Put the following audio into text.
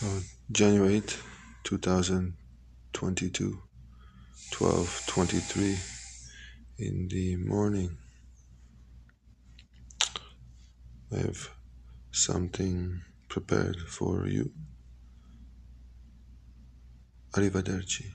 So, January 8, 2022, 12:23 in the morning. I have something prepared for you. Arrivederci.